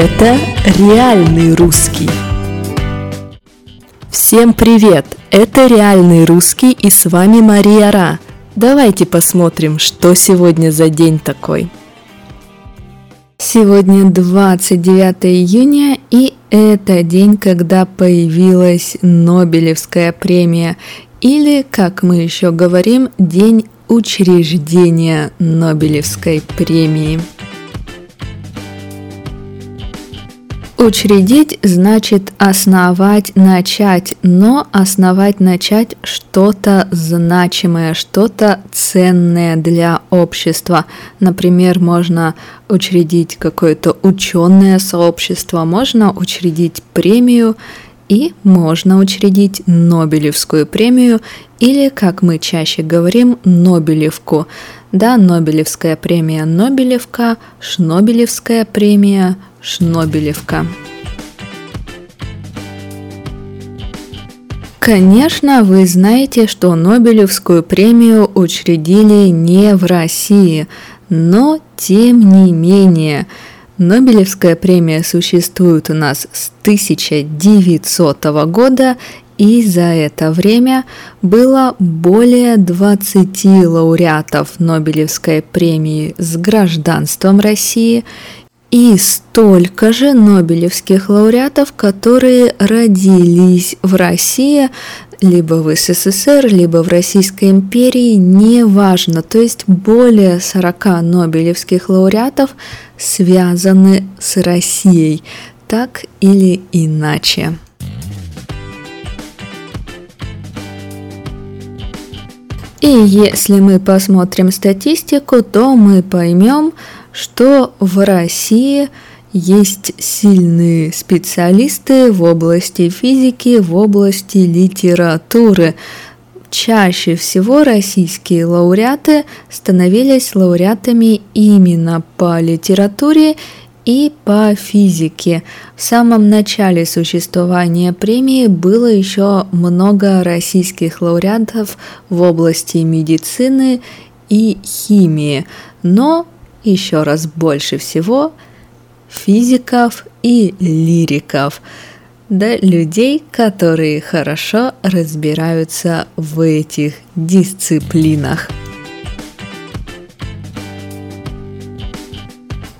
Это реальный русский. Всем привет! Это реальный русский и с вами Мария Ра. Давайте посмотрим, что сегодня за день такой. Сегодня 29 июня и это день, когда появилась Нобелевская премия или, как мы еще говорим, день учреждения Нобелевской премии. Учредить значит основать, начать, но основать, начать что-то значимое, что-то ценное для общества. Например, можно учредить какое-то ученое сообщество, можно учредить премию и можно учредить Нобелевскую премию или, как мы чаще говорим, Нобелевку. Да, Нобелевская премия Нобелевка, Шнобелевская премия Шнобелевка. Конечно, вы знаете, что Нобелевскую премию учредили не в России, но тем не менее – Нобелевская премия существует у нас с 1900 года, и за это время было более 20 лауреатов Нобелевской премии с гражданством России и столько же Нобелевских лауреатов, которые родились в России, либо в СССР, либо в Российской империи, неважно. То есть более 40 Нобелевских лауреатов связаны с Россией, так или иначе. И если мы посмотрим статистику, то мы поймем, что в России есть сильные специалисты в области физики, в области литературы. Чаще всего российские лауреаты становились лауреатами именно по литературе и по физике. В самом начале существования премии было еще много российских лауреатов в области медицины и химии, но еще раз больше всего физиков и лириков, да людей, которые хорошо разбираются в этих дисциплинах.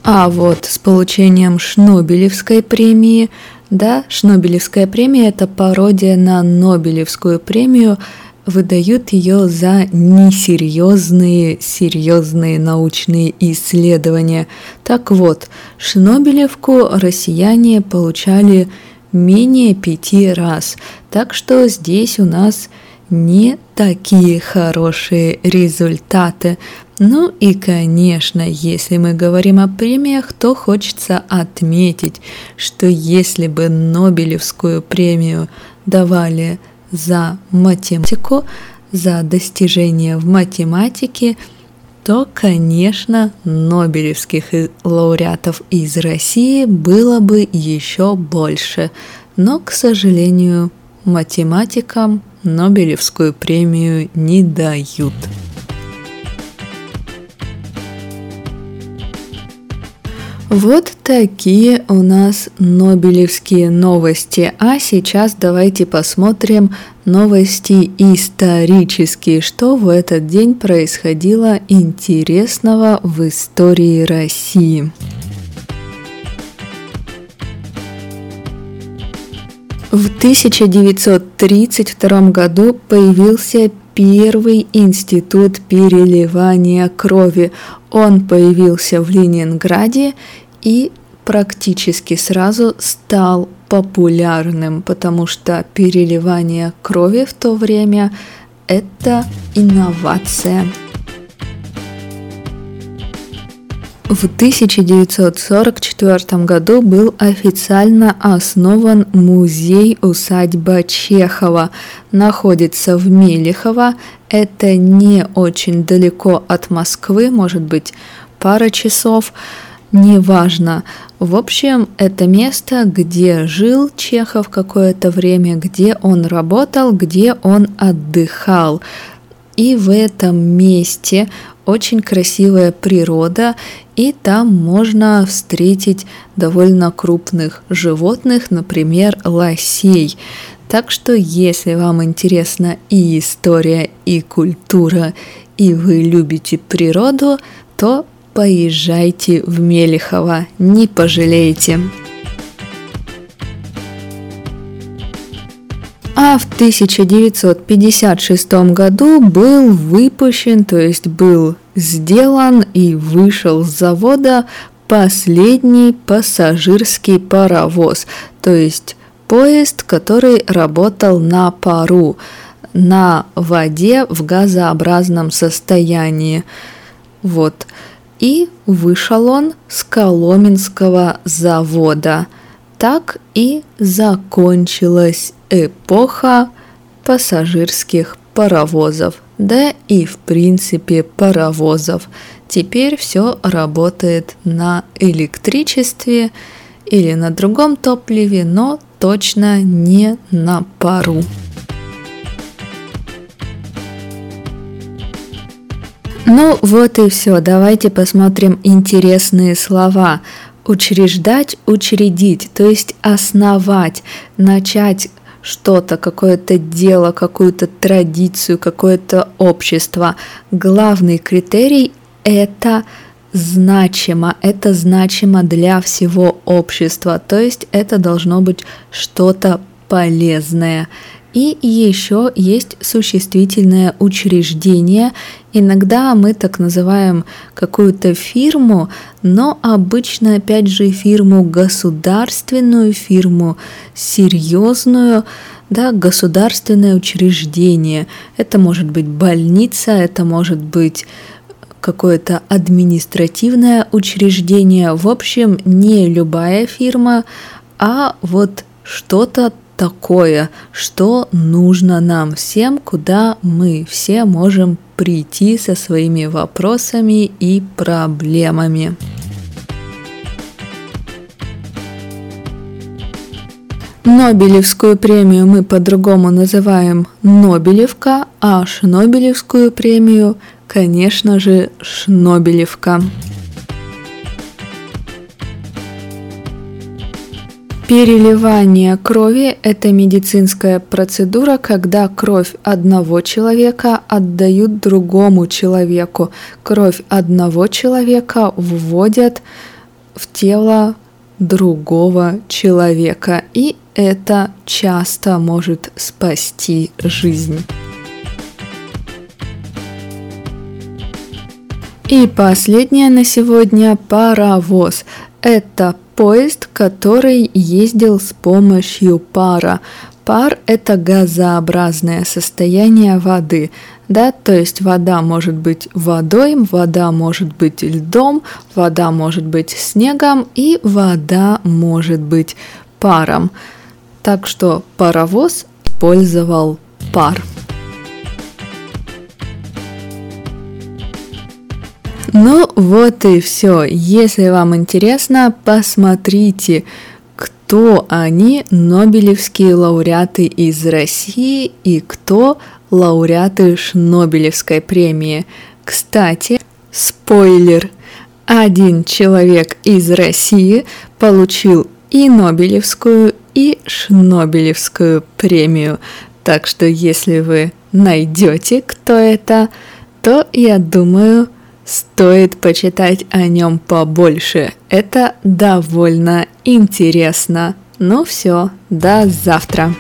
А вот с получением Шнобелевской премии, да, Шнобелевская премия – это пародия на Нобелевскую премию – выдают ее за несерьезные, серьезные научные исследования. Так вот, Шнобелевку россияне получали менее пяти раз, так что здесь у нас не такие хорошие результаты. Ну и, конечно, если мы говорим о премиях, то хочется отметить, что если бы Нобелевскую премию давали за математику, за достижения в математике, то, конечно, Нобелевских лауреатов из России было бы еще больше. Но, к сожалению, математикам Нобелевскую премию не дают. Вот такие у нас Нобелевские новости. А сейчас давайте посмотрим новости исторические, что в этот день происходило интересного в истории России. В 1932 году появился первый институт переливания крови. Он появился в Ленинграде и практически сразу стал популярным, потому что переливание крови в то время – это инновация. В 1944 году был официально основан музей-усадьба Чехова. Находится в Мелехово. Это не очень далеко от Москвы, может быть, пара часов. Неважно. В общем, это место, где жил Чехов какое-то время, где он работал, где он отдыхал. и в этом месте очень красивая природа, и там можно встретить довольно крупных животных, например, лосей. Так что, если вам интересна и история, и культура, и вы любите природу, то поезжайте в Мелехово, не пожалеете. А в 1956 году был выпущен, то есть был сделан и вышел с завода последний пассажирский паровоз, то есть поезд, который работал на пару, на воде в газообразном состоянии. Вот. И вышел он с Коломенского завода. Так и закончилась эпоха пассажирских паровозов, да и в принципе паровозов. Теперь все работает на электричестве или на другом топливе, но точно не на пару. Ну вот и все, давайте посмотрим интересные слова. Учреждать, учредить, то есть основать, начать что-то, какое-то дело, какую-то традицию, какое-то общество. Главный критерий – это значимо, это значимо для всего общества, то есть это должно быть что-то полезное. И еще есть существительное учреждение. Иногда мы так называем какую-то фирму, но обычно, опять же, фирму государственную, фирму серьезную, да, государственное учреждение. Это может быть больница, это может быть какое-то административное учреждение, в общем, не любая фирма, а вот что-то такое, что нужно нам всем, куда мы все можем прийти со своими вопросами и проблемами. Нобелевскую премию мы по-другому называем Нобелевка, а Шнобелевскую премию, конечно же, Шнобелевка. Переливание крови – это медицинская процедура, когда кровь одного человека отдают другому человеку. Кровь одного человека вводят в тело другого человека, и это часто может спасти жизнь. И последнее на сегодня – паровоз. Это поезд, который ездил с помощью пара. Пар – это газообразное состояние воды, да, то есть вода может быть водой, вода может быть льдом, вода может быть снегом и вода может быть паром. Так что паровоз использовал пар. Ну вот и все. Если вам интересно, посмотрите, кто они, Нобелевские лауреаты из России и кто лауреаты Шнобелевской премии. Кстати, спойлер, один человек из России получил и Нобелевскую, и Шнобелевскую премию. Так что если вы найдете, кто это, то я думаю, Стоит почитать о нем побольше. Это довольно интересно. Ну все, до завтра.